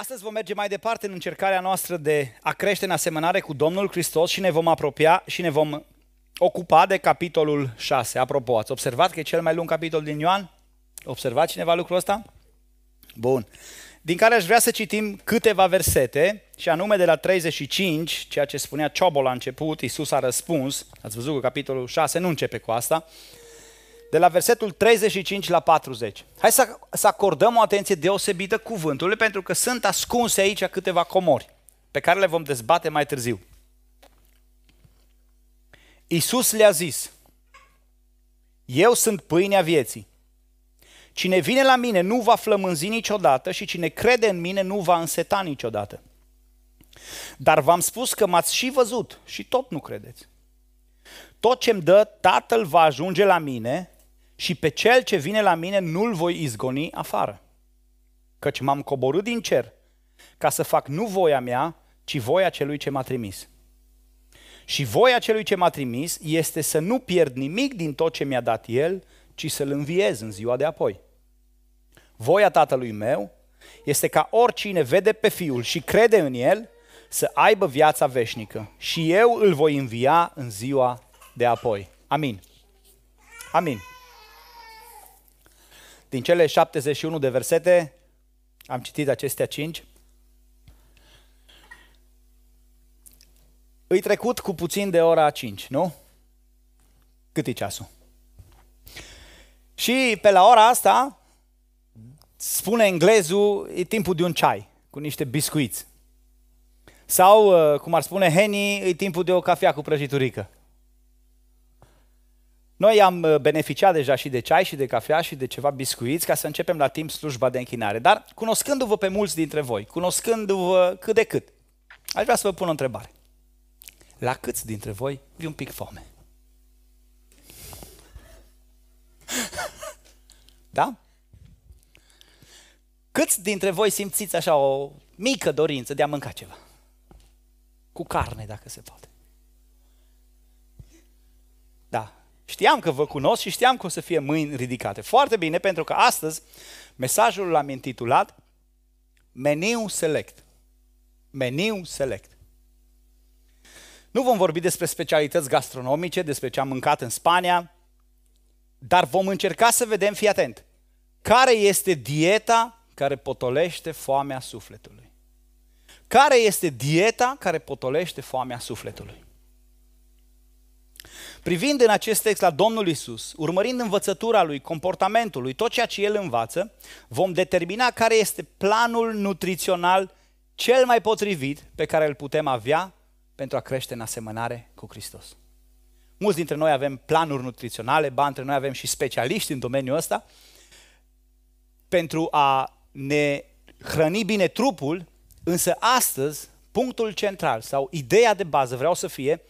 Astăzi vom merge mai departe în încercarea noastră de a crește în asemănare cu Domnul Hristos și ne vom apropia și ne vom ocupa de capitolul 6. Apropo, ați observat că e cel mai lung capitol din Ioan? Observat cineva lucrul ăsta? Bun. Din care aș vrea să citim câteva versete, și anume de la 35, ceea ce spunea Ciobol la început, Iisus a răspuns, ați văzut că capitolul 6 nu începe cu asta, de la versetul 35 la 40. Hai să, să acordăm o atenție deosebită cuvântului, pentru că sunt ascunse aici câteva comori, pe care le vom dezbate mai târziu. Iisus le-a zis, eu sunt pâinea vieții. Cine vine la mine nu va flămânzi niciodată și cine crede în mine nu va înseta niciodată. Dar v-am spus că m-ați și văzut și tot nu credeți. Tot ce-mi dă Tatăl va ajunge la mine și pe cel ce vine la mine nu-l voi izgoni afară. Căci m-am coborât din cer ca să fac nu voia mea, ci voia celui ce m-a trimis. Și voia celui ce m-a trimis este să nu pierd nimic din tot ce mi-a dat el, ci să-l înviez în ziua de apoi. Voia tatălui meu este ca oricine vede pe fiul și crede în el să aibă viața veșnică și eu îl voi învia în ziua de apoi. Amin. Amin. Din cele 71 de versete, am citit acestea 5. Îi trecut cu puțin de ora 5, nu? Cât e ceasul? Și pe la ora asta, spune englezul, e timpul de un ceai cu niște biscuiți. Sau, uh, cum ar spune Henny, e timpul de o cafea cu prăjiturică. Noi am uh, beneficiat deja și de ceai și de cafea și de ceva biscuiți ca să începem la timp slujba de închinare. Dar cunoscându-vă pe mulți dintre voi, cunoscându-vă cât de cât, aș vrea să vă pun o întrebare. La câți dintre voi vi un pic foame? Da? Câți dintre voi simțiți așa o mică dorință de a mânca ceva? Cu carne, dacă se poate. Da, Știam că vă cunosc și știam că o să fie mâini ridicate. Foarte bine, pentru că astăzi mesajul l-am intitulat Meniu Select. Meniu Select. Nu vom vorbi despre specialități gastronomice, despre ce am mâncat în Spania, dar vom încerca să vedem, fii atent, care este dieta care potolește foamea sufletului. Care este dieta care potolește foamea sufletului? Privind în acest text la Domnul Isus, urmărind învățătura lui, comportamentul lui, tot ceea ce el învață, vom determina care este planul nutrițional cel mai potrivit pe care îl putem avea pentru a crește în asemănare cu Hristos. Mulți dintre noi avem planuri nutriționale, ba între noi avem și specialiști în domeniul ăsta, pentru a ne hrăni bine trupul, însă astăzi punctul central sau ideea de bază vreau să fie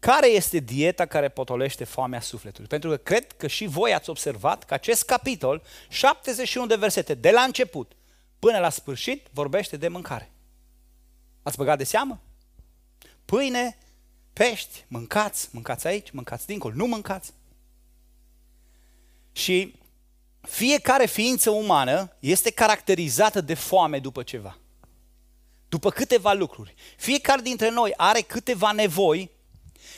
care este dieta care potolește foamea sufletului? Pentru că cred că și voi ați observat că acest capitol, 71 de versete, de la început până la sfârșit, vorbește de mâncare. Ați băgat de seamă? Pâine, pești, mâncați, mâncați aici, mâncați dincolo, nu mâncați. Și fiecare ființă umană este caracterizată de foame după ceva. După câteva lucruri. Fiecare dintre noi are câteva nevoi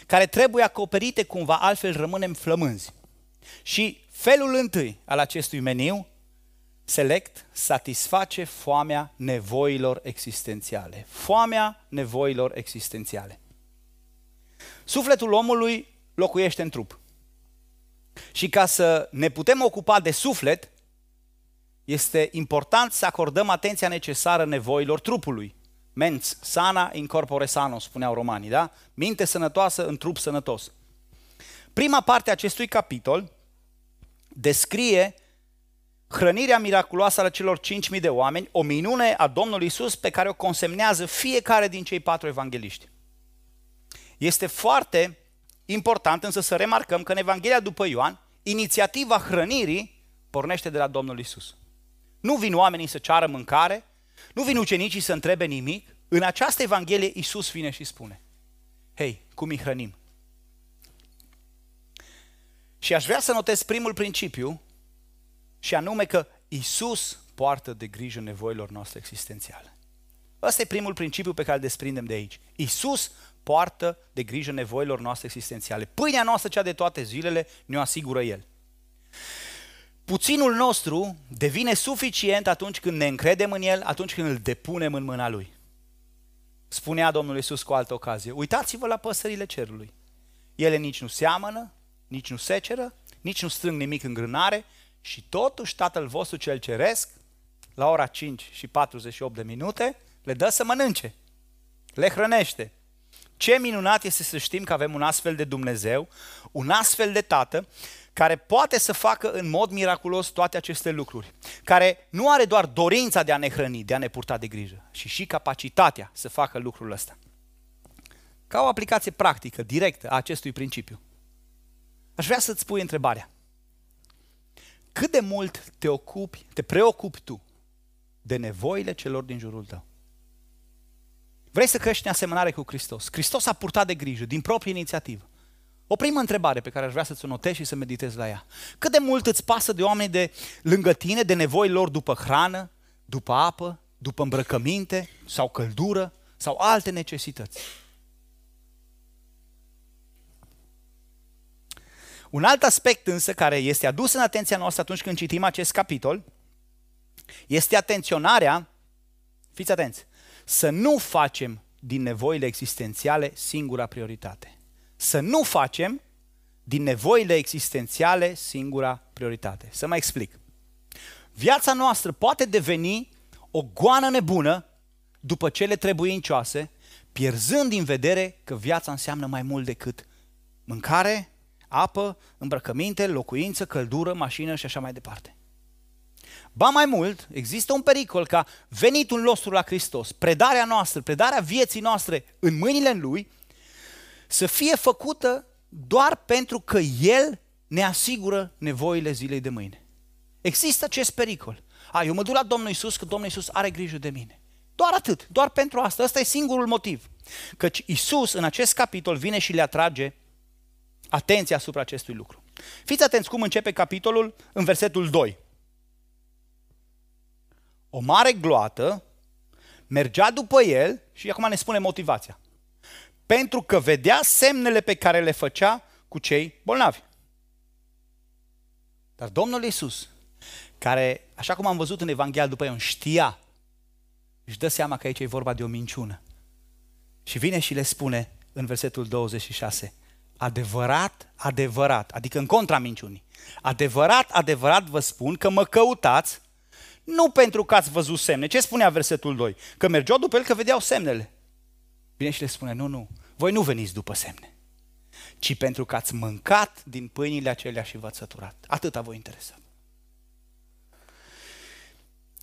care trebuie acoperite cumva, altfel rămânem flămânzi. Și felul întâi al acestui meniu, select, satisface foamea nevoilor existențiale. Foamea nevoilor existențiale. Sufletul omului locuiește în trup. Și ca să ne putem ocupa de suflet, este important să acordăm atenția necesară nevoilor trupului. Mens sana in corpore sano, spuneau romanii, da? Minte sănătoasă în trup sănătos. Prima parte a acestui capitol descrie hrănirea miraculoasă a celor 5.000 de oameni, o minune a Domnului Isus pe care o consemnează fiecare din cei patru evangeliști. Este foarte important însă să remarcăm că în Evanghelia după Ioan, inițiativa hrănirii pornește de la Domnul Isus. Nu vin oamenii să ceară mâncare, nu vin ucenicii să întrebe nimic. În această Evanghelie Iisus vine și spune, hei, cum îi hrănim? Și aș vrea să notez primul principiu, și anume că Iisus poartă de grijă nevoilor noastre existențiale. Ăsta e primul principiu pe care îl desprindem de aici. Isus poartă de grijă nevoilor noastre existențiale. Pâinea noastră, cea de toate zilele, ne-o asigură El. Puținul nostru devine suficient atunci când ne încredem în El, atunci când îl depunem în mâna Lui. Spunea Domnul Iisus cu altă ocazie, uitați-vă la păsările cerului. Ele nici nu seamănă, nici nu seceră, nici nu strâng nimic în grânare și totuși Tatăl vostru cel ceresc, la ora 5 și 48 de minute, le dă să mănânce, le hrănește. Ce minunat este să știm că avem un astfel de Dumnezeu, un astfel de Tată, care poate să facă în mod miraculos toate aceste lucruri, care nu are doar dorința de a ne hrăni, de a ne purta de grijă, și și capacitatea să facă lucrul ăsta. Ca o aplicație practică, directă a acestui principiu. Aș vrea să-ți pui întrebarea. Cât de mult te ocupi, te preocupi tu de nevoile celor din jurul tău? Vrei să crești în asemănare cu Hristos. Hristos a purtat de grijă, din proprie inițiativă. O primă întrebare pe care aș vrea să-ți o notezi și să meditezi la ea. Cât de mult îți pasă de oameni de lângă tine, de nevoi lor după hrană, după apă, după îmbrăcăminte sau căldură sau alte necesități? Un alt aspect însă care este adus în atenția noastră atunci când citim acest capitol este atenționarea, fiți atenți, să nu facem din nevoile existențiale singura prioritate. Să nu facem din nevoile existențiale singura prioritate. Să mai explic. Viața noastră poate deveni o goană nebună după cele trebuincioase, pierzând din vedere că viața înseamnă mai mult decât mâncare, apă, îmbrăcăminte, locuință, căldură, mașină și așa mai departe. Ba mai mult, există un pericol ca venitul nostru la Hristos, predarea noastră, predarea vieții noastre în mâinile Lui, să fie făcută doar pentru că El ne asigură nevoile zilei de mâine. Există acest pericol. A, eu mă duc la Domnul Isus că Domnul Isus are grijă de mine. Doar atât, doar pentru asta. Ăsta e singurul motiv. Căci Isus în acest capitol vine și le atrage atenția asupra acestui lucru. Fiți atenți cum începe capitolul în versetul 2. O mare gloată mergea după el și acum ne spune motivația. Pentru că vedea semnele pe care le făcea cu cei bolnavi. Dar Domnul Iisus, care, așa cum am văzut în Evanghelia după el, știa, își dă seama că aici e vorba de o minciună. Și vine și le spune în versetul 26, adevărat, adevărat, adică în contra minciunii, adevărat, adevărat vă spun că mă căutați nu pentru că ați văzut semne. Ce spunea versetul 2? Că mergeau după el că vedeau semnele. Bine și le spune, nu, nu, voi nu veniți după semne, ci pentru că ați mâncat din pâinile acelea și v-ați săturat. Atâta vă interesa.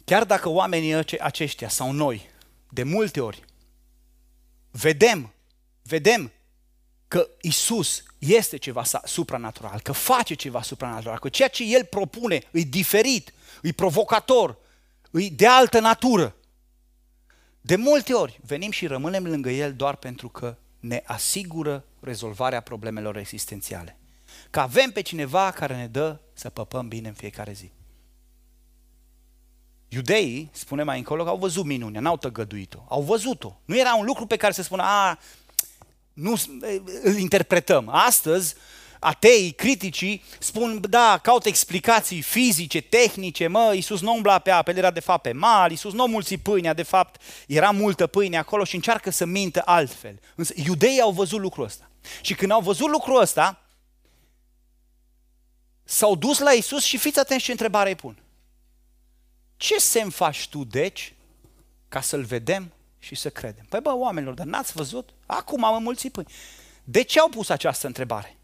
Chiar dacă oamenii aceștia sau noi, de multe ori, vedem, vedem că Isus este ceva supranatural, că face ceva supranatural, că ceea ce El propune e diferit, e provocator, e de altă natură. De multe ori venim și rămânem lângă El doar pentru că ne asigură rezolvarea problemelor existențiale. Că avem pe cineva care ne dă să păpăm bine în fiecare zi. Iudeii, spune mai încolo, că au văzut minunea, n-au tăgăduit-o, au văzut-o. Nu era un lucru pe care să spună, a, nu îl interpretăm. Astăzi, ateii, criticii, spun, da, caută explicații fizice, tehnice, mă, Iisus nu umbla pe apă, el era de fapt pe mal, Iisus nu mulți pâinea, de fapt era multă pâine acolo și încearcă să mintă altfel. Însă iudeii au văzut lucrul ăsta. Și când au văzut lucrul ăsta, s-au dus la Iisus și fiți atenți ce întrebare îi pun. Ce semn faci tu, deci, ca să-L vedem și să credem. Păi bă, oamenilor, dar n-ați văzut? Acum am înmulțit pâini. De ce au pus această întrebare?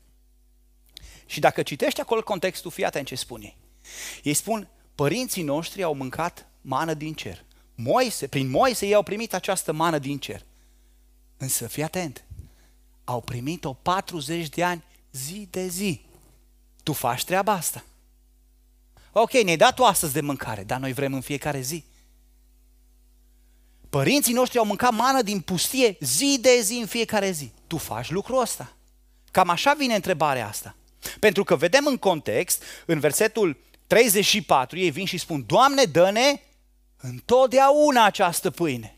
Și dacă citești acolo contextul, fii atent ce spun ei. Ei spun, părinții noștri au mâncat mană din cer. Moise, prin Moise ei au primit această mană din cer. Însă, fii atent, au primit-o 40 de ani zi de zi. Tu faci treaba asta. Ok, ne-ai dat tu astăzi de mâncare, dar noi vrem în fiecare zi. Părinții noștri au mâncat mană din pustie zi de zi în fiecare zi. Tu faci lucrul ăsta? Cam așa vine întrebarea asta. Pentru că vedem în context, în versetul 34, ei vin și spun, Doamne, dă-ne întotdeauna această pâine.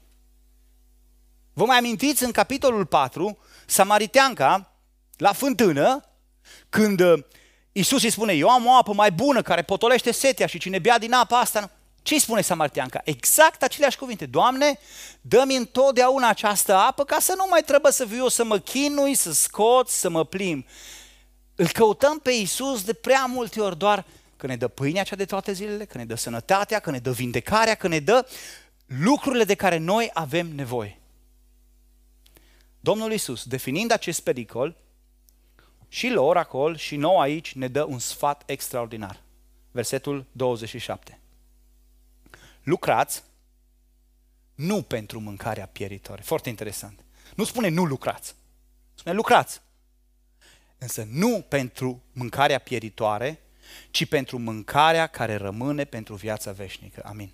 Vă mai amintiți în capitolul 4, Samariteanca, la fântână, când uh, Iisus îi spune, eu am o apă mai bună care potolește setea și cine bea din apa asta... Nu. Ce îi spune Samariteanca? Exact aceleași cuvinte. Doamne, dă-mi întotdeauna această apă ca să nu mai trebuie să viu eu să mă chinui, să scot, să mă plim. Îl căutăm pe Iisus de prea multe ori doar că ne dă pâinea cea de toate zilele, că ne dă sănătatea, că ne dă vindecarea, că ne dă lucrurile de care noi avem nevoie. Domnul Iisus, definind acest pericol, și lor acolo și nou aici ne dă un sfat extraordinar. Versetul 27. Lucrați nu pentru mâncarea pieritoare. Foarte interesant. Nu spune nu lucrați. Spune lucrați. Însă nu pentru mâncarea pieritoare, ci pentru mâncarea care rămâne pentru viața veșnică. Amin.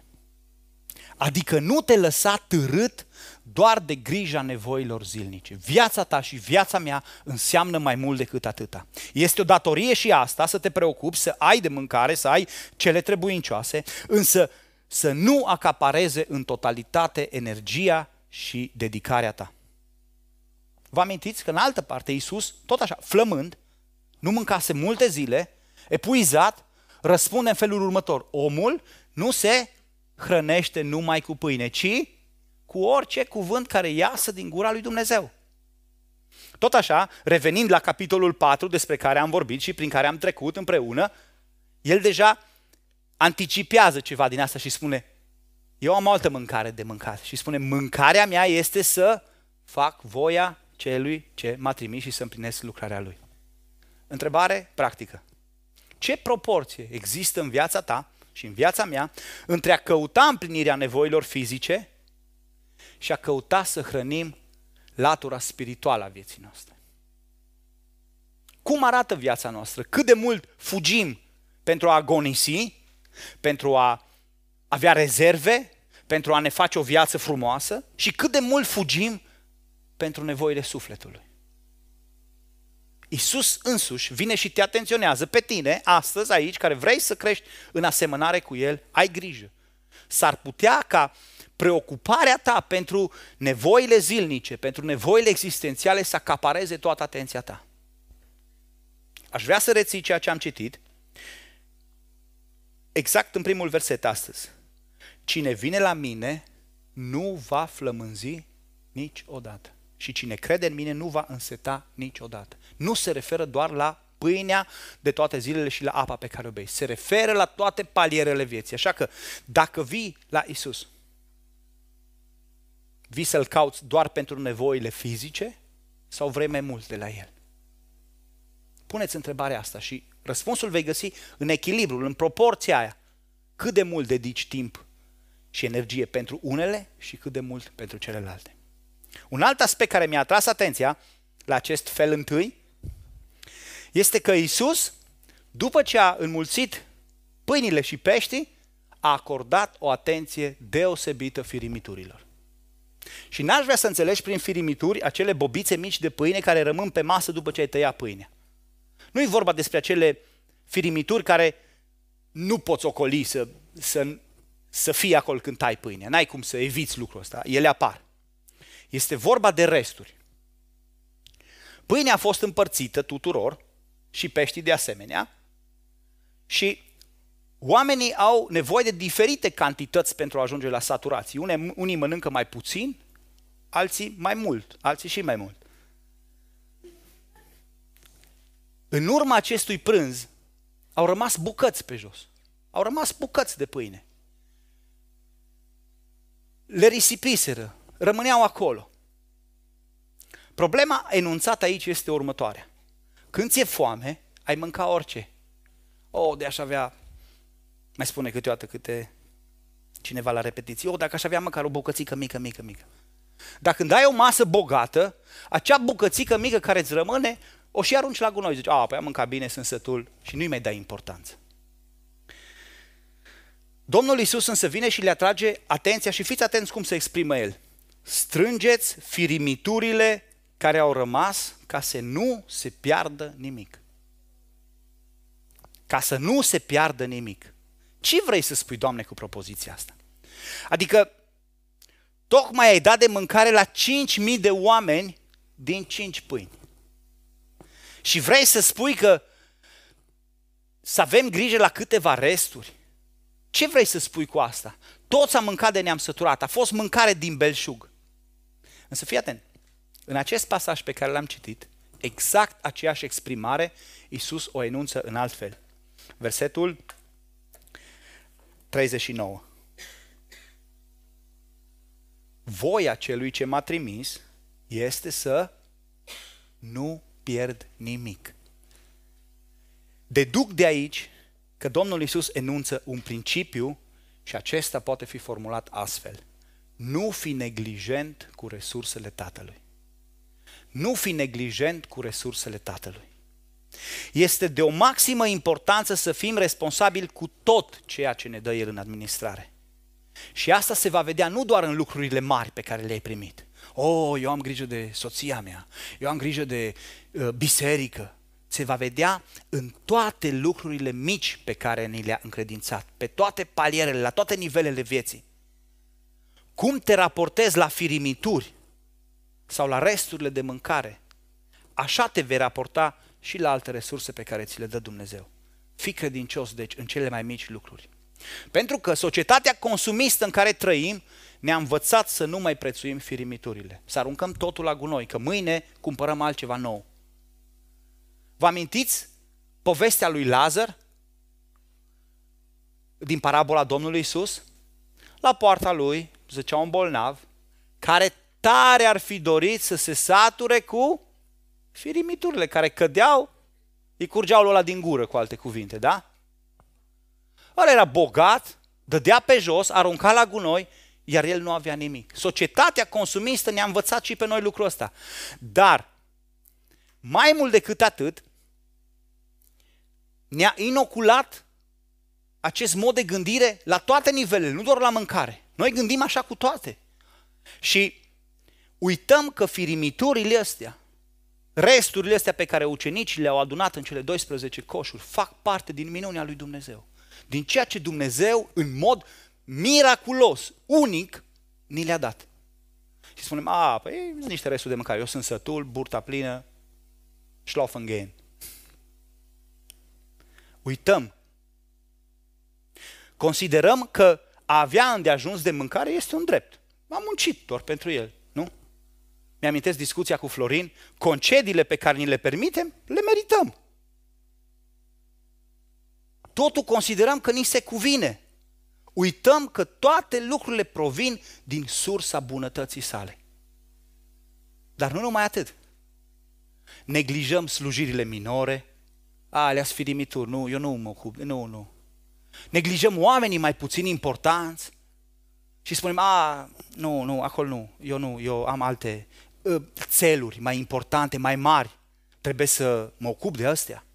Adică nu te lăsa târât doar de grija nevoilor zilnice. Viața ta și viața mea înseamnă mai mult decât atâta. Este o datorie și asta să te preocupi, să ai de mâncare, să ai cele trebuincioase, însă să nu acapareze în totalitate energia și dedicarea ta. Vă amintiți că în altă parte Iisus, tot așa, flămând, nu mâncase multe zile, epuizat, răspunde în felul următor. Omul nu se hrănește numai cu pâine, ci cu orice cuvânt care iasă din gura lui Dumnezeu. Tot așa, revenind la capitolul 4 despre care am vorbit și prin care am trecut împreună, el deja anticipează ceva din asta și spune, eu am altă mâncare de mâncat. Și spune, mâncarea mea este să fac voia celui ce m-a trimis și să împlinesc lucrarea lui. Întrebare practică. Ce proporție există în viața ta și în viața mea între a căuta împlinirea nevoilor fizice și a căuta să hrănim latura spirituală a vieții noastre? Cum arată viața noastră? Cât de mult fugim pentru a agonisi, pentru a avea rezerve, pentru a ne face o viață frumoasă și cât de mult fugim pentru nevoile sufletului. Isus însuși vine și te atenționează pe tine astăzi aici, care vrei să crești în asemănare cu El, ai grijă. S-ar putea ca preocuparea ta pentru nevoile zilnice, pentru nevoile existențiale să acapareze toată atenția ta. Aș vrea să reții ceea ce am citit, exact în primul verset astăzi. Cine vine la mine nu va flămânzi niciodată și cine crede în mine nu va înseta niciodată. Nu se referă doar la pâinea de toate zilele și la apa pe care o bei. Se referă la toate palierele vieții. Așa că dacă vii la Isus, vii să-L cauți doar pentru nevoile fizice sau vrei mai mult de la El? Puneți întrebarea asta și răspunsul vei găsi în echilibru, în proporția aia. Cât de mult dedici timp și energie pentru unele și cât de mult pentru celelalte. Un alt aspect care mi-a atras atenția la acest fel întâi este că Isus, după ce a înmulțit pâinile și peștii, a acordat o atenție deosebită firimiturilor. Și n-aș vrea să înțelegi prin firimituri acele bobițe mici de pâine care rămân pe masă după ce ai tăiat pâinea. Nu e vorba despre acele firimituri care nu poți ocoli să, să, să fie acolo când tai pâine. N-ai cum să eviți lucrul ăsta. Ele apar. Este vorba de resturi. Pâinea a fost împărțită tuturor și peștii de asemenea și oamenii au nevoie de diferite cantități pentru a ajunge la saturație. Unii, unii mănâncă mai puțin, alții mai mult, alții și mai mult. În urma acestui prânz au rămas bucăți pe jos. Au rămas bucăți de pâine. Le risipiseră, rămâneau acolo. Problema enunțată aici este următoarea. Când ți-e foame, ai mânca orice. O, oh, de aș avea, mai spune câteodată câte cineva la repetiție, o, oh, dacă aș avea măcar o bucățică mică, mică, mică. Dacă când ai o masă bogată, acea bucățică mică care îți rămâne, o și arunci la gunoi. Zici, a, păi am mâncat bine, sunt sătul și nu-i mai dai importanță. Domnul Isus însă vine și le atrage atenția și fiți atenți cum se exprimă El. Strângeți firimiturile care au rămas ca să nu se piardă nimic. Ca să nu se piardă nimic. Ce vrei să spui, Doamne, cu propoziția asta? Adică, tocmai ai dat de mâncare la 5.000 de oameni din 5 pâini. Și vrei să spui că să avem grijă la câteva resturi? Ce vrei să spui cu asta? Toți am mâncat de ne-am săturat. A fost mâncare din belșug. Însă fii atent. În acest pasaj pe care l-am citit, exact aceeași exprimare, Iisus o enunță în alt fel. Versetul 39. Voia celui ce m-a trimis este să nu pierd nimic. Deduc de aici că Domnul Isus enunță un principiu și acesta poate fi formulat astfel. Nu fi neglijent cu resursele Tatălui. Nu fi neglijent cu resursele Tatălui. Este de o maximă importanță să fim responsabili cu tot ceea ce ne dă El în administrare. Și asta se va vedea nu doar în lucrurile mari pe care le-ai primit. Oh, eu am grijă de soția mea, eu am grijă de uh, biserică. Se va vedea în toate lucrurile mici pe care ni le-a încredințat, pe toate palierele, la toate nivelele vieții. Cum te raportezi la firimituri sau la resturile de mâncare, așa te vei raporta și la alte resurse pe care ți le dă Dumnezeu. Fii credincios, deci, în cele mai mici lucruri. Pentru că societatea consumistă în care trăim ne-a învățat să nu mai prețuim firimiturile, să aruncăm totul la gunoi, că mâine cumpărăm altceva nou. Vă amintiți povestea lui Lazar din parabola Domnului Isus? La poarta lui zicea un bolnav care tare ar fi dorit să se sature cu firimiturile care cădeau, îi curgeau ăla din gură, cu alte cuvinte, da? Ăla era bogat, dădea pe jos, arunca la gunoi, iar el nu avea nimic. Societatea consumistă ne-a învățat și pe noi lucrul ăsta. Dar, mai mult decât atât, ne-a inoculat acest mod de gândire la toate nivelele, nu doar la mâncare. Noi gândim așa cu toate. Și uităm că firimiturile astea, resturile astea pe care ucenicii le-au adunat în cele 12 coșuri, fac parte din minunea lui Dumnezeu din ceea ce Dumnezeu, în mod miraculos, unic, ni le-a dat. Și spunem, a, păi niște resturi de mâncare, eu sunt sătul, burta plină, schlafen Uităm. Considerăm că a avea îndeajuns de mâncare este un drept. Am muncit doar pentru el, nu? Mi-amintesc discuția cu Florin, concediile pe care ni le permitem, le merităm totul considerăm că ni se cuvine. Uităm că toate lucrurile provin din sursa bunătății sale. Dar nu numai atât. Neglijăm slujirile minore, a, alea sfirimituri, nu, eu nu mă ocup, nu, nu. Neglijăm oamenii mai puțin importanți și spunem, a, nu, nu, acolo nu, eu nu, eu am alte uh, țeluri mai importante, mai mari, trebuie să mă ocup de astea.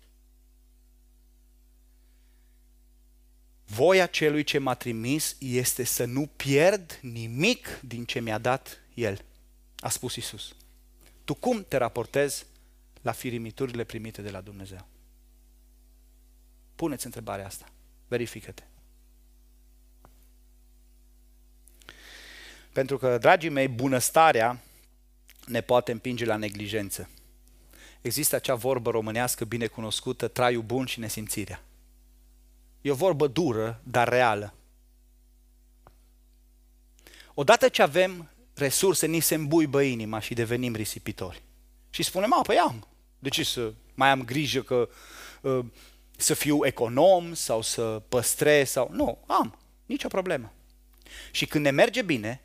Voia celui ce m-a trimis este să nu pierd nimic din ce mi-a dat El, a spus Isus. Tu cum te raportezi la firimiturile primite de la Dumnezeu? Puneți întrebarea asta. Verifică-te. Pentru că, dragii mei, bunăstarea ne poate împinge la neglijență. Există acea vorbă românească bine cunoscută, traiul bun și nesimțirea. E o vorbă dură, dar reală. Odată ce avem resurse, ni se îmbuibă inima și devenim risipitori. Și spunem, a, păi am. De ce să mai am grijă că uh, să fiu econom sau să păstrez sau... Nu, am. Nicio problemă. Și când ne merge bine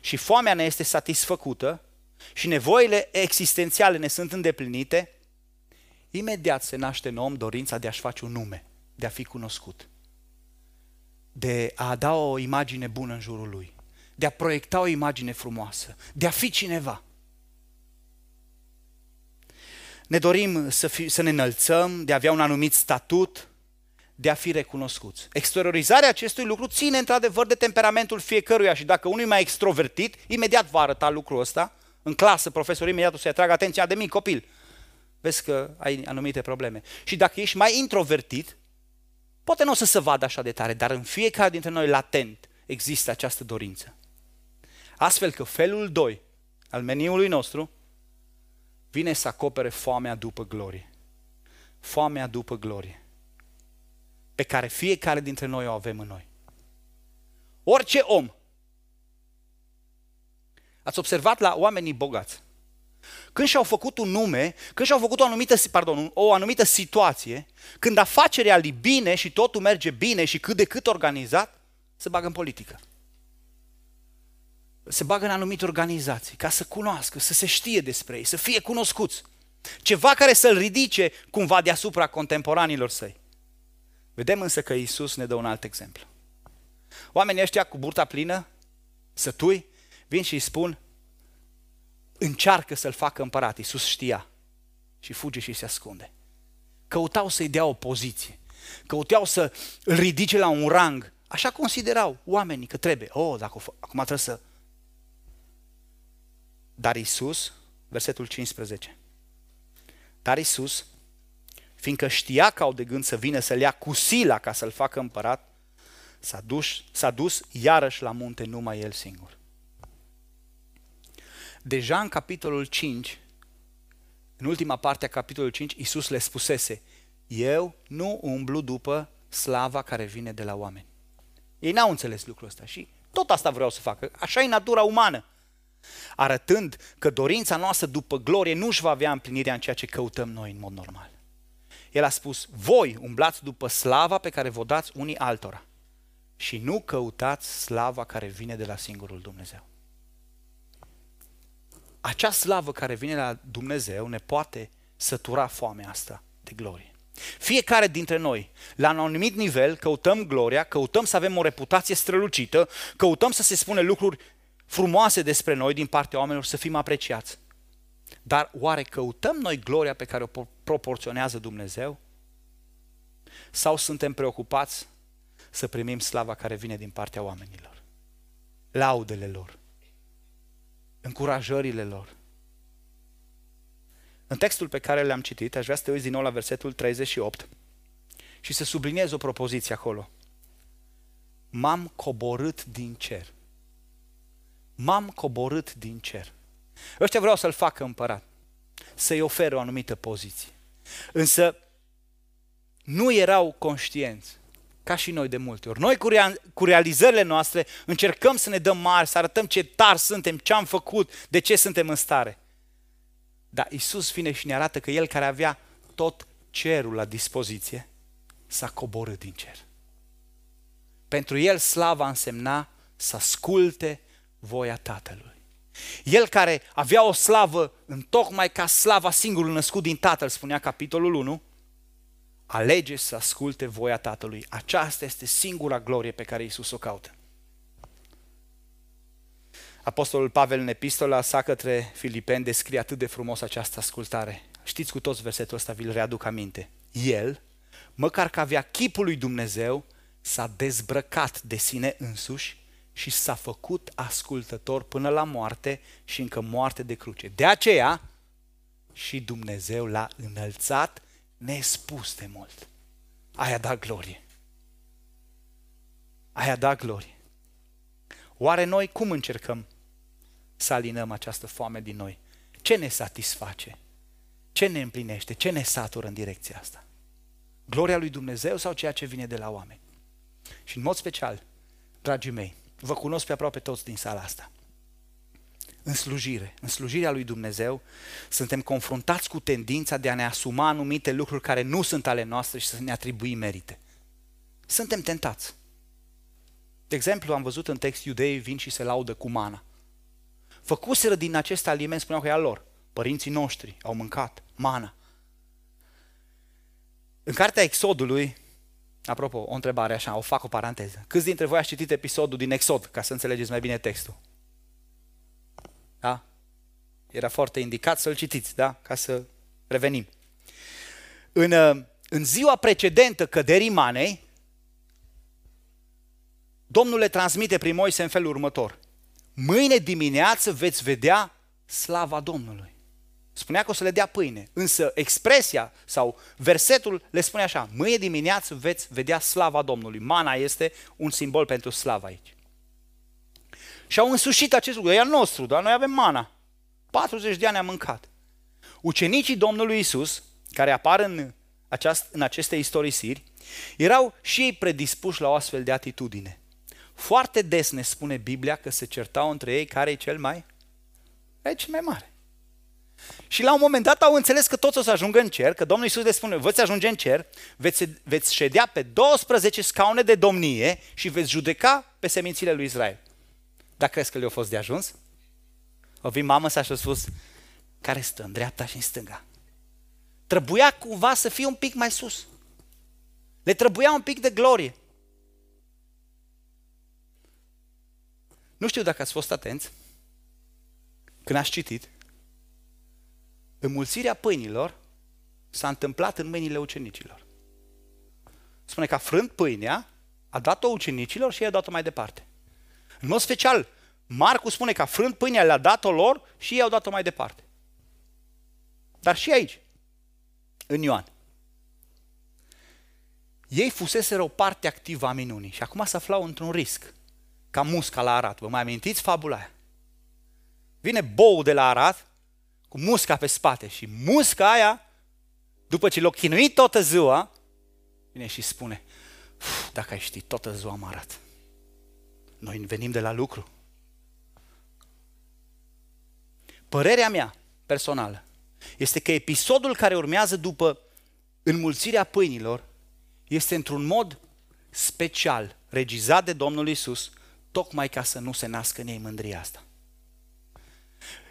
și foamea ne este satisfăcută și nevoile existențiale ne sunt îndeplinite, imediat se naște în om dorința de a-și face un nume de a fi cunoscut, de a da o imagine bună în jurul lui, de a proiecta o imagine frumoasă, de a fi cineva. Ne dorim să, fi, să ne înălțăm, de a avea un anumit statut, de a fi recunoscuți. Exteriorizarea acestui lucru ține într-adevăr de temperamentul fiecăruia și dacă unul e mai extrovertit, imediat va arăta lucrul ăsta. În clasă, profesorul imediat o să-i atragă atenția de mic copil. Vezi că ai anumite probleme. Și dacă ești mai introvertit, Poate nu o să se vadă așa de tare, dar în fiecare dintre noi latent există această dorință. Astfel că felul 2 al meniului nostru vine să acopere foamea după glorie. Foamea după glorie. Pe care fiecare dintre noi o avem în noi. Orice om. Ați observat la oamenii bogați. Când și-au făcut un nume, când și-au făcut o anumită, pardon, o anumită situație, când afacerea li bine și totul merge bine și cât de cât organizat, se bagă în politică. Se bagă în anumite organizații ca să cunoască, să se știe despre ei, să fie cunoscuți. Ceva care să-l ridice cumva deasupra contemporanilor săi. Vedem însă că Isus ne dă un alt exemplu. Oamenii ăștia cu burta plină, sătui, vin și îi spun, încearcă să-l facă împărat. Iisus știa și fuge și se ascunde. Căutau să-i dea o poziție, căutau să îl ridice la un rang. Așa considerau oamenii că trebuie. Oh, dacă acum trebuie să... Dar Iisus, versetul 15, dar Iisus, fiindcă știa că au de gând să vină să-l ia cu sila ca să-l facă împărat, s-a dus, s-a dus iarăși la munte numai el singur. Deja în capitolul 5, în ultima parte a capitolului 5, Iisus le spusese, eu nu umblu după slava care vine de la oameni. Ei n-au înțeles lucrul ăsta și tot asta vreau să facă. Așa e natura umană. Arătând că dorința noastră după glorie nu își va avea împlinirea în ceea ce căutăm noi în mod normal. El a spus, voi umblați după slava pe care vă dați unii altora și nu căutați slava care vine de la singurul Dumnezeu acea slavă care vine la Dumnezeu ne poate sătura foamea asta de glorie. Fiecare dintre noi, la un anumit nivel, căutăm gloria, căutăm să avem o reputație strălucită, căutăm să se spune lucruri frumoase despre noi din partea oamenilor, să fim apreciați. Dar oare căutăm noi gloria pe care o proporționează Dumnezeu? Sau suntem preocupați să primim slava care vine din partea oamenilor? Laudele lor, încurajările lor. În textul pe care le-am citit, aș vrea să te uiți din nou la versetul 38 și să subliniez o propoziție acolo. M-am coborât din cer. M-am coborât din cer. Ăștia vreau să-l facă împărat, să-i oferă o anumită poziție. Însă nu erau conștienți ca și noi de multe ori. Noi cu, rea- cu realizările noastre încercăm să ne dăm mari, să arătăm ce tari suntem, ce am făcut, de ce suntem în stare. Dar Isus vine și ne arată că El care avea tot cerul la dispoziție, s-a coborât din cer. Pentru El slava însemna să asculte voia Tatălui. El care avea o slavă în tocmai ca slava singurul născut din Tatăl, spunea capitolul 1, alege să asculte voia Tatălui. Aceasta este singura glorie pe care Iisus o caută. Apostolul Pavel în epistola sa către Filipeni descrie atât de frumos această ascultare. Știți cu toți versetul ăsta, vi-l readuc aminte. El, măcar că avea chipul lui Dumnezeu, s-a dezbrăcat de sine însuși și s-a făcut ascultător până la moarte și încă moarte de cruce. De aceea și Dumnezeu l-a înălțat nespus de mult. Aia da glorie. Aia da glorie. Oare noi cum încercăm să alinăm această foame din noi? Ce ne satisface? Ce ne împlinește? Ce ne satură în direcția asta? Gloria lui Dumnezeu sau ceea ce vine de la oameni? Și în mod special, dragii mei, vă cunosc pe aproape toți din sala asta în slujire, în slujirea lui Dumnezeu, suntem confruntați cu tendința de a ne asuma anumite lucruri care nu sunt ale noastre și să ne atribui merite. Suntem tentați. De exemplu, am văzut în text iudeii vin și se laudă cu mana. Făcuseră din acest aliment, spuneau că e al lor. Părinții noștri au mâncat mana. În cartea Exodului, apropo, o întrebare așa, o fac o paranteză. Câți dintre voi ați citit episodul din Exod, ca să înțelegeți mai bine textul? Da? Era foarte indicat să-l citiți, da? Ca să revenim. În, uh, în ziua precedentă căderii manei, Domnul le transmite prin Moise în felul următor. Mâine dimineață veți vedea slava Domnului. Spunea că o să le dea pâine, însă expresia sau versetul le spune așa, mâine dimineață veți vedea slava Domnului. Mana este un simbol pentru slava aici. Și au însușit acest lucru. E al nostru, dar noi avem mana. 40 de ani am mâncat. Ucenicii Domnului Isus, care apar în, aceast, în aceste istorisiri, erau și ei predispuși la o astfel de atitudine. Foarte des ne spune Biblia că se certau între ei care e cel mai, e cel mai mare. Și la un moment dat au înțeles că toți o să ajungă în cer, că Domnul Iisus le spune, veți ajunge în cer, veți, veți ședea pe 12 scaune de domnie și veți judeca pe semințile lui Israel. Dar crezi că le-a fost de ajuns? O vin mamă să și-a spus, care stă în dreapta și în stânga? Trebuia cumva să fie un pic mai sus. Le trebuia un pic de glorie. Nu știu dacă ați fost atenți când ați citit. Înmulțirea pâinilor s-a întâmplat în mâinile ucenicilor. Spune că a frânt pâinea, a dat-o ucenicilor și i-a dat-o mai departe. În mod special, Marcu spune că a frânt pâinea, le-a dat-o lor și ei au dat-o mai departe. Dar și aici, în Ioan. Ei fuseseră o parte activă a minunii și acum se aflau într-un risc, ca musca la Arat. Vă mai amintiți fabula aia? Vine bou de la Arat cu musca pe spate și musca aia, după ce l-a chinuit toată ziua, vine și spune, dacă ai ști, toată ziua am arat. Noi venim de la lucru. Părerea mea personală este că episodul care urmează după înmulțirea pâinilor este într-un mod special, regizat de Domnul Isus, tocmai ca să nu se nască în ei mândria asta.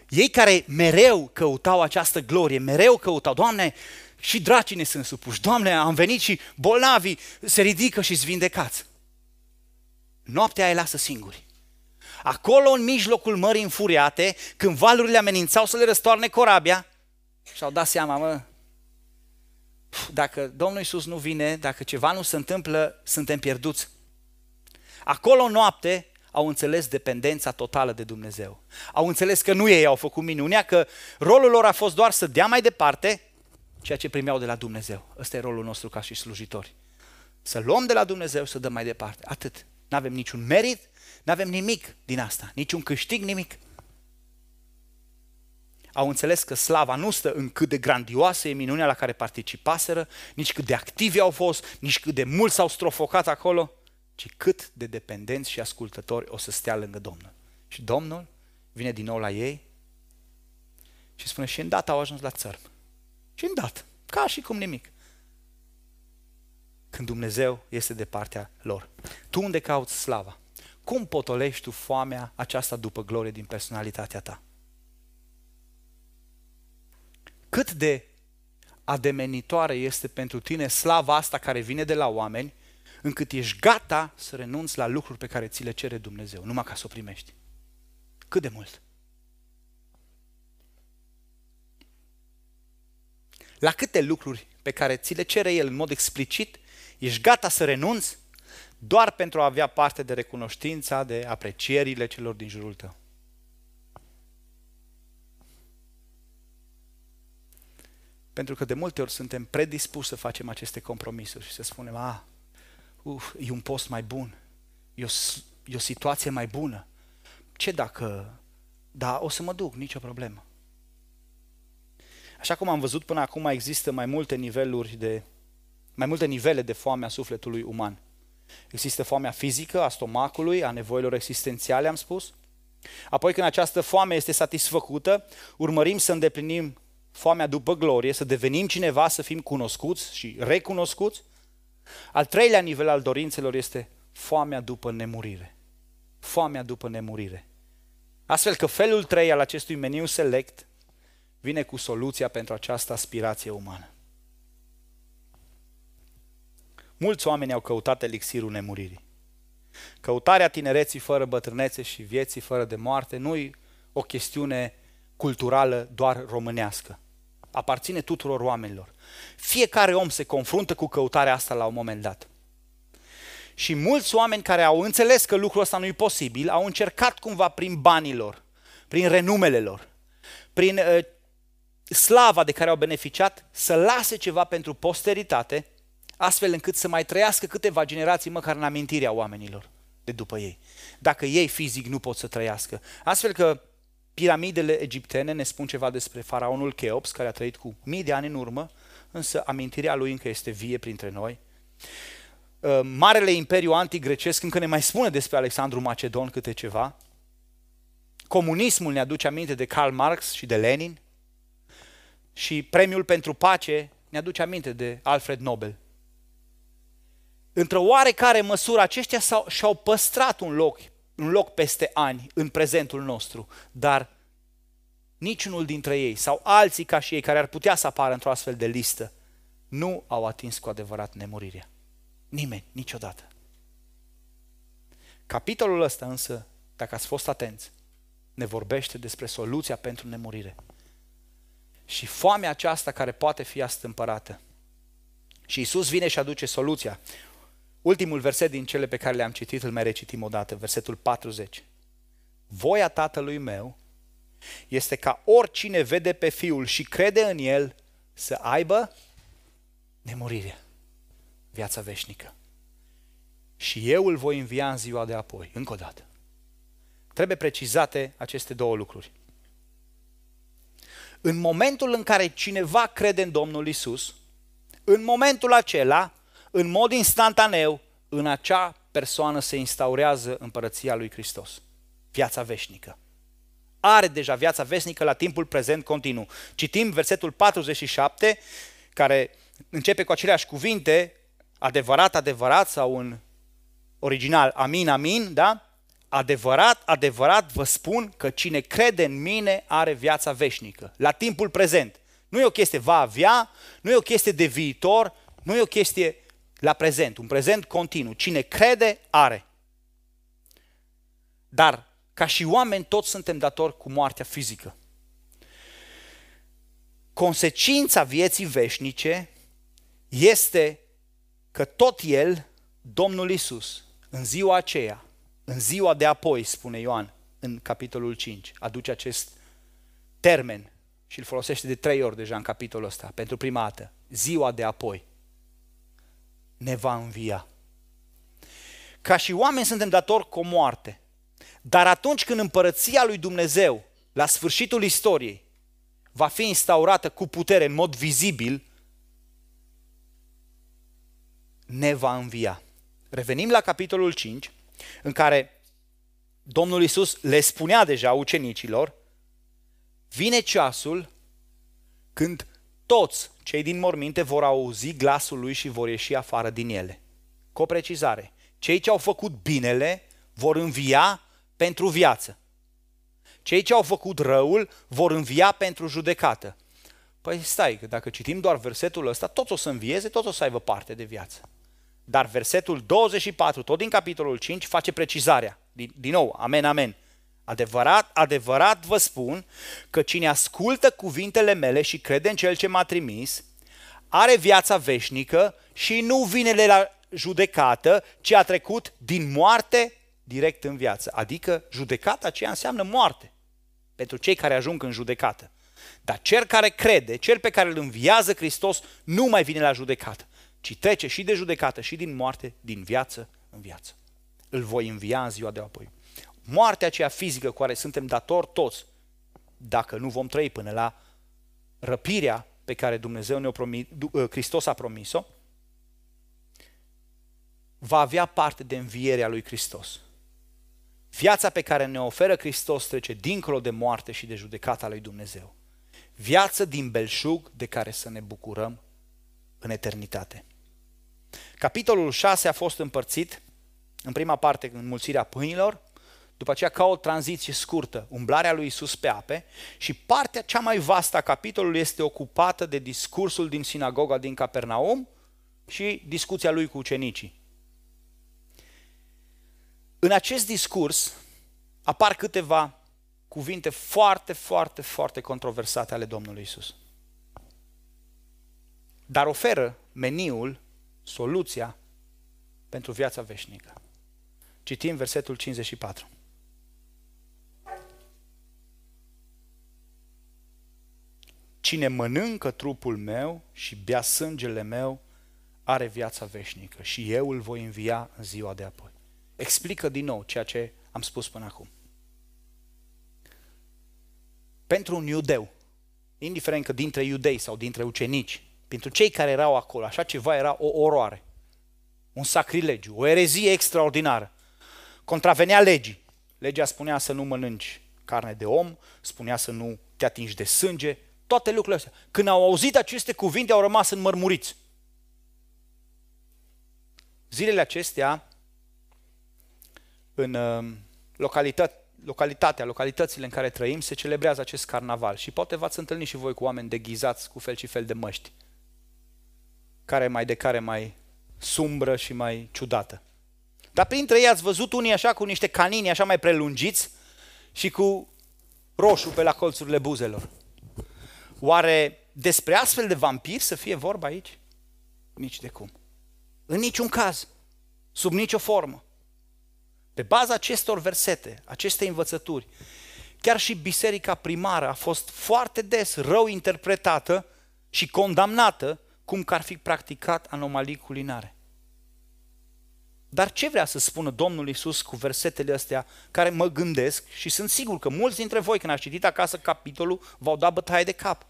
Ei care mereu căutau această glorie, mereu căutau, Doamne, și dracii ne sunt supuși, Doamne, am venit și bolnavii se ridică și vindecați. Noaptea îi lasă singuri. Acolo, în mijlocul mării înfuriate, când valurile amenințau să le răstoarne corabia, și-au dat seama, mă, dacă Domnul Iisus nu vine, dacă ceva nu se întâmplă, suntem pierduți. Acolo noapte au înțeles dependența totală de Dumnezeu. Au înțeles că nu ei au făcut minunea, că rolul lor a fost doar să dea mai departe ceea ce primeau de la Dumnezeu. Ăsta e rolul nostru ca și slujitori. Să luăm de la Dumnezeu să dăm mai departe. Atât. Nu avem niciun merit, nu avem nimic din asta, niciun câștig, nimic. Au înțeles că slava nu stă în cât de grandioasă e minunea la care participaseră, nici cât de activi au fost, nici cât de mult s-au strofocat acolo, ci cât de dependenți și ascultători o să stea lângă Domnul. Și Domnul vine din nou la ei și spune, și îndată au ajuns la țărm. Și îndată, ca și cum nimic. Când Dumnezeu este de partea lor. Tu unde cauți slava? Cum potolești tu foamea aceasta după glorie din personalitatea ta? Cât de ademenitoare este pentru tine slava asta care vine de la oameni încât ești gata să renunți la lucruri pe care ți le cere Dumnezeu, numai ca să o primești. Cât de mult? La câte lucruri pe care ți le cere El în mod explicit, ești gata să renunți doar pentru a avea parte de recunoștința, de aprecierile celor din jurul tău. Pentru că de multe ori suntem predispuși să facem aceste compromisuri și să spunem, a, ah, uf, e un post mai bun, e o, e o situație mai bună. Ce dacă, da, o să mă duc, nicio problemă. Așa cum am văzut până acum, există mai multe niveluri de, mai multe nivele de foame a sufletului uman. Există foamea fizică a stomacului, a nevoilor existențiale, am spus. Apoi când această foame este satisfăcută, urmărim să îndeplinim foamea după glorie, să devenim cineva, să fim cunoscuți și recunoscuți. Al treilea nivel al dorințelor este foamea după nemurire. Foamea după nemurire. Astfel că felul 3 al acestui meniu select vine cu soluția pentru această aspirație umană. Mulți oameni au căutat elixirul nemuririi. Căutarea tinereții fără bătrânețe și vieții fără de moarte nu e o chestiune culturală doar românească. Aparține tuturor oamenilor. Fiecare om se confruntă cu căutarea asta la un moment dat. Și mulți oameni care au înțeles că lucrul ăsta nu e posibil, au încercat cumva prin banii lor, prin renumele lor, prin uh, slava de care au beneficiat, să lase ceva pentru posteritate, astfel încât să mai trăiască câteva generații măcar în amintirea oamenilor de după ei. Dacă ei fizic nu pot să trăiască. Astfel că piramidele egiptene ne spun ceva despre faraonul Cheops, care a trăit cu mii de ani în urmă, însă amintirea lui încă este vie printre noi. Uh, Marele Imperiu Antigrecesc încă ne mai spune despre Alexandru Macedon câte ceva. Comunismul ne aduce aminte de Karl Marx și de Lenin. Și premiul pentru pace ne aduce aminte de Alfred Nobel. Într-o oarecare măsură, aceștia și-au păstrat un loc, un loc peste ani în prezentul nostru, dar niciunul dintre ei sau alții ca și ei care ar putea să apară într-o astfel de listă nu au atins cu adevărat nemurirea. Nimeni, niciodată. Capitolul ăsta însă, dacă ați fost atenți, ne vorbește despre soluția pentru nemurire. Și foamea aceasta care poate fi astâmpărată. Și Isus vine și aduce soluția. Ultimul verset din cele pe care le-am citit, îl mai recitim o dată, versetul 40. Voia Tatălui meu este ca oricine vede pe Fiul și crede în El să aibă nemurirea, viața veșnică. Și eu îl voi învia în ziua de apoi, încă o dată. Trebuie precizate aceste două lucruri. În momentul în care cineva crede în Domnul Isus, în momentul acela, în mod instantaneu, în acea persoană se instaurează împărăția lui Hristos, viața veșnică. Are deja viața veșnică la timpul prezent continuu. Citim versetul 47, care începe cu aceleași cuvinte, adevărat, adevărat, sau în original, amin, amin, da? Adevărat, adevărat vă spun că cine crede în mine are viața veșnică, la timpul prezent. Nu e o chestie va avea, nu e o chestie de viitor, nu e o chestie la prezent, un prezent continuu. Cine crede, are. Dar, ca și oameni, toți suntem datori cu moartea fizică. Consecința vieții veșnice este că tot El, Domnul Isus, în ziua aceea, în ziua de apoi, spune Ioan în capitolul 5, aduce acest termen și îl folosește de trei ori deja în capitolul ăsta, pentru prima dată, ziua de apoi, ne va învia. Ca și oameni suntem datori cu o moarte, dar atunci când împărăția lui Dumnezeu, la sfârșitul istoriei, va fi instaurată cu putere în mod vizibil, ne va învia. Revenim la capitolul 5, în care Domnul Isus le spunea deja ucenicilor, vine ceasul când toți cei din morminte vor auzi glasul lui și vor ieși afară din ele. Cu o precizare, cei ce au făcut binele vor învia pentru viață. Cei ce au făcut răul vor învia pentru judecată. Păi stai, că dacă citim doar versetul ăsta, toți o să învieze, toți o să aibă parte de viață. Dar versetul 24, tot din capitolul 5, face precizarea. Din, din nou, amen, amen. Adevărat, adevărat vă spun că cine ascultă cuvintele mele și crede în cel ce m-a trimis, are viața veșnică și nu vine la judecată, ci a trecut din moarte direct în viață. Adică judecata aceea înseamnă moarte pentru cei care ajung în judecată. Dar cel care crede, cel pe care îl înviază Hristos, nu mai vine la judecată, ci trece și de judecată și din moarte, din viață în viață. Îl voi învia în ziua de apoi. Moartea aceea fizică cu care suntem datori toți, dacă nu vom trăi până la răpirea pe care Dumnezeu ne-a promis, ă, Hristos a promis-o, va avea parte de învierea lui Hristos. Viața pe care ne oferă Hristos trece dincolo de moarte și de judecata lui Dumnezeu. Viață din belșug de care să ne bucurăm în eternitate. Capitolul 6 a fost împărțit în prima parte în mulțirea pâinilor, după aceea ca o tranziție scurtă, umblarea lui Isus pe ape și partea cea mai vastă a capitolului este ocupată de discursul din sinagoga din Capernaum și discuția lui cu ucenicii. În acest discurs apar câteva cuvinte foarte, foarte, foarte controversate ale Domnului Isus. Dar oferă meniul, soluția pentru viața veșnică. Citim versetul 54. Cine mănâncă trupul meu și bea sângele meu, are viața veșnică și eu îl voi învia în ziua de apoi. explică din nou ceea ce am spus până acum. Pentru un iudeu, indiferent că dintre iudei sau dintre ucenici, pentru cei care erau acolo, așa ceva era o oroare, un sacrilegiu, o erezie extraordinară. Contravenea legii. Legea spunea să nu mănânci carne de om, spunea să nu te atingi de sânge, toate lucrurile astea. Când au auzit aceste cuvinte, au rămas înmărmuriți. Zilele acestea, în uh, localitate, localitatea, localitățile în care trăim, se celebrează acest carnaval. Și poate v-ați întâlnit și voi cu oameni deghizați cu fel și fel de măști, care mai de care mai sumbră și mai ciudată. Dar printre ei ați văzut unii așa cu niște canini așa mai prelungiți și cu roșu pe la colțurile buzelor. Oare despre astfel de vampiri să fie vorba aici? Nici de cum. În niciun caz. Sub nicio formă. Pe baza acestor versete, aceste învățături, chiar și biserica primară a fost foarte des rău interpretată și condamnată cum că ar fi practicat anomalii culinare. Dar ce vrea să spună Domnul Isus cu versetele astea care mă gândesc și sunt sigur că mulți dintre voi când ați citit acasă capitolul v-au dat bătaie de cap.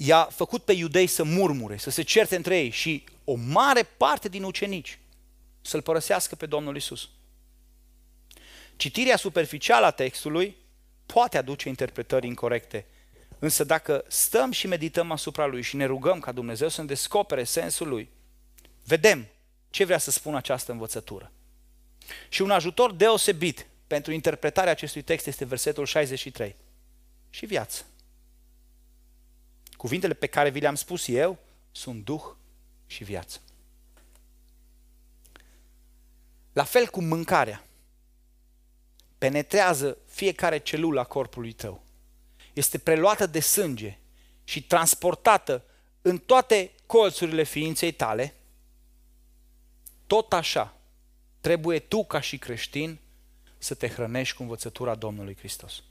I-a făcut pe iudei să murmure, să se certe între ei și o mare parte din ucenici să-L părăsească pe Domnul Isus. Citirea superficială a textului poate aduce interpretări incorrecte, însă dacă stăm și medităm asupra lui și ne rugăm ca Dumnezeu să ne descopere sensul lui, vedem ce vrea să spună această învățătură. Și un ajutor deosebit pentru interpretarea acestui text este versetul 63. Și viață. Cuvintele pe care vi le-am spus eu sunt duh și viață. La fel cum mâncarea penetrează fiecare celulă a corpului tău, este preluată de sânge și transportată în toate colțurile ființei tale, tot așa trebuie tu ca și creștin să te hrănești cu învățătura Domnului Hristos.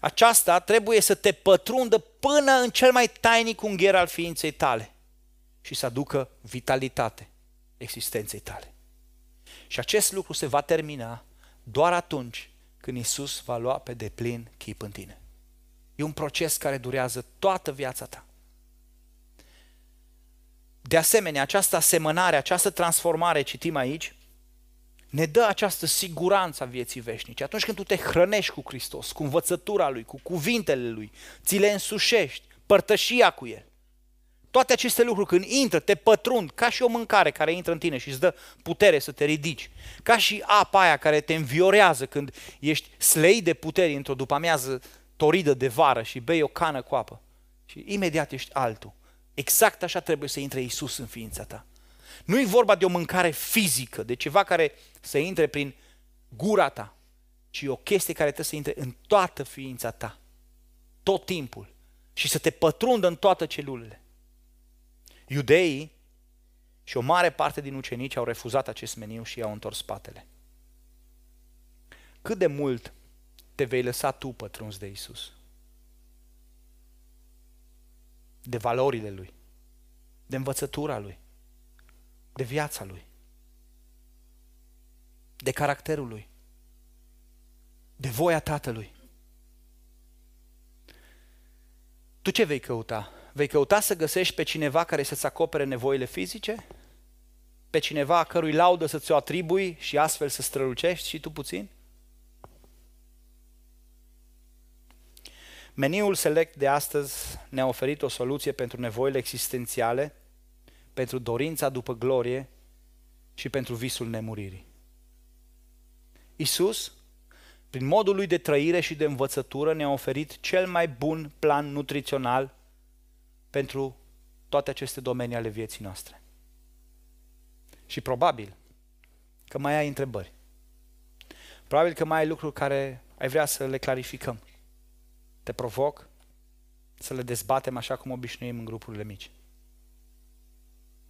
Aceasta trebuie să te pătrundă până în cel mai tainic ungher al ființei tale și să aducă vitalitate existenței tale. Și acest lucru se va termina doar atunci când Isus va lua pe deplin chip în tine. E un proces care durează toată viața ta. De asemenea, această asemănare, această transformare, citim aici, ne dă această siguranță a vieții veșnice. Atunci când tu te hrănești cu Hristos, cu învățătura Lui, cu cuvintele Lui, ți le însușești, părtășia cu El, toate aceste lucruri când intră, te pătrund, ca și o mâncare care intră în tine și îți dă putere să te ridici, ca și apa aia care te înviorează când ești slei de putere într-o după-amiază toridă de vară și bei o cană cu apă și imediat ești altul. Exact așa trebuie să intre Isus în ființa ta. Nu e vorba de o mâncare fizică, de ceva care să intre prin gura ta, ci o chestie care trebuie să intre în toată ființa ta, tot timpul, și să te pătrundă în toate celulele. Iudeii și o mare parte din ucenici au refuzat acest meniu și i-au întors spatele. Cât de mult te vei lăsa tu pătruns de Isus? De valorile Lui, de învățătura Lui, de viața Lui, de caracterul Lui, de voia Tatălui. Tu ce vei căuta? Vei căuta să găsești pe cineva care să-ți acopere nevoile fizice? Pe cineva a cărui laudă să ți-o atribui și astfel să strălucești și tu puțin? Meniul select de astăzi ne-a oferit o soluție pentru nevoile existențiale, pentru dorința după glorie și pentru visul nemuririi. Isus, prin modul lui de trăire și de învățătură, ne-a oferit cel mai bun plan nutrițional pentru toate aceste domenii ale vieții noastre. Și probabil că mai ai întrebări. Probabil că mai ai lucruri care ai vrea să le clarificăm. Te provoc să le dezbatem așa cum obișnuim în grupurile mici.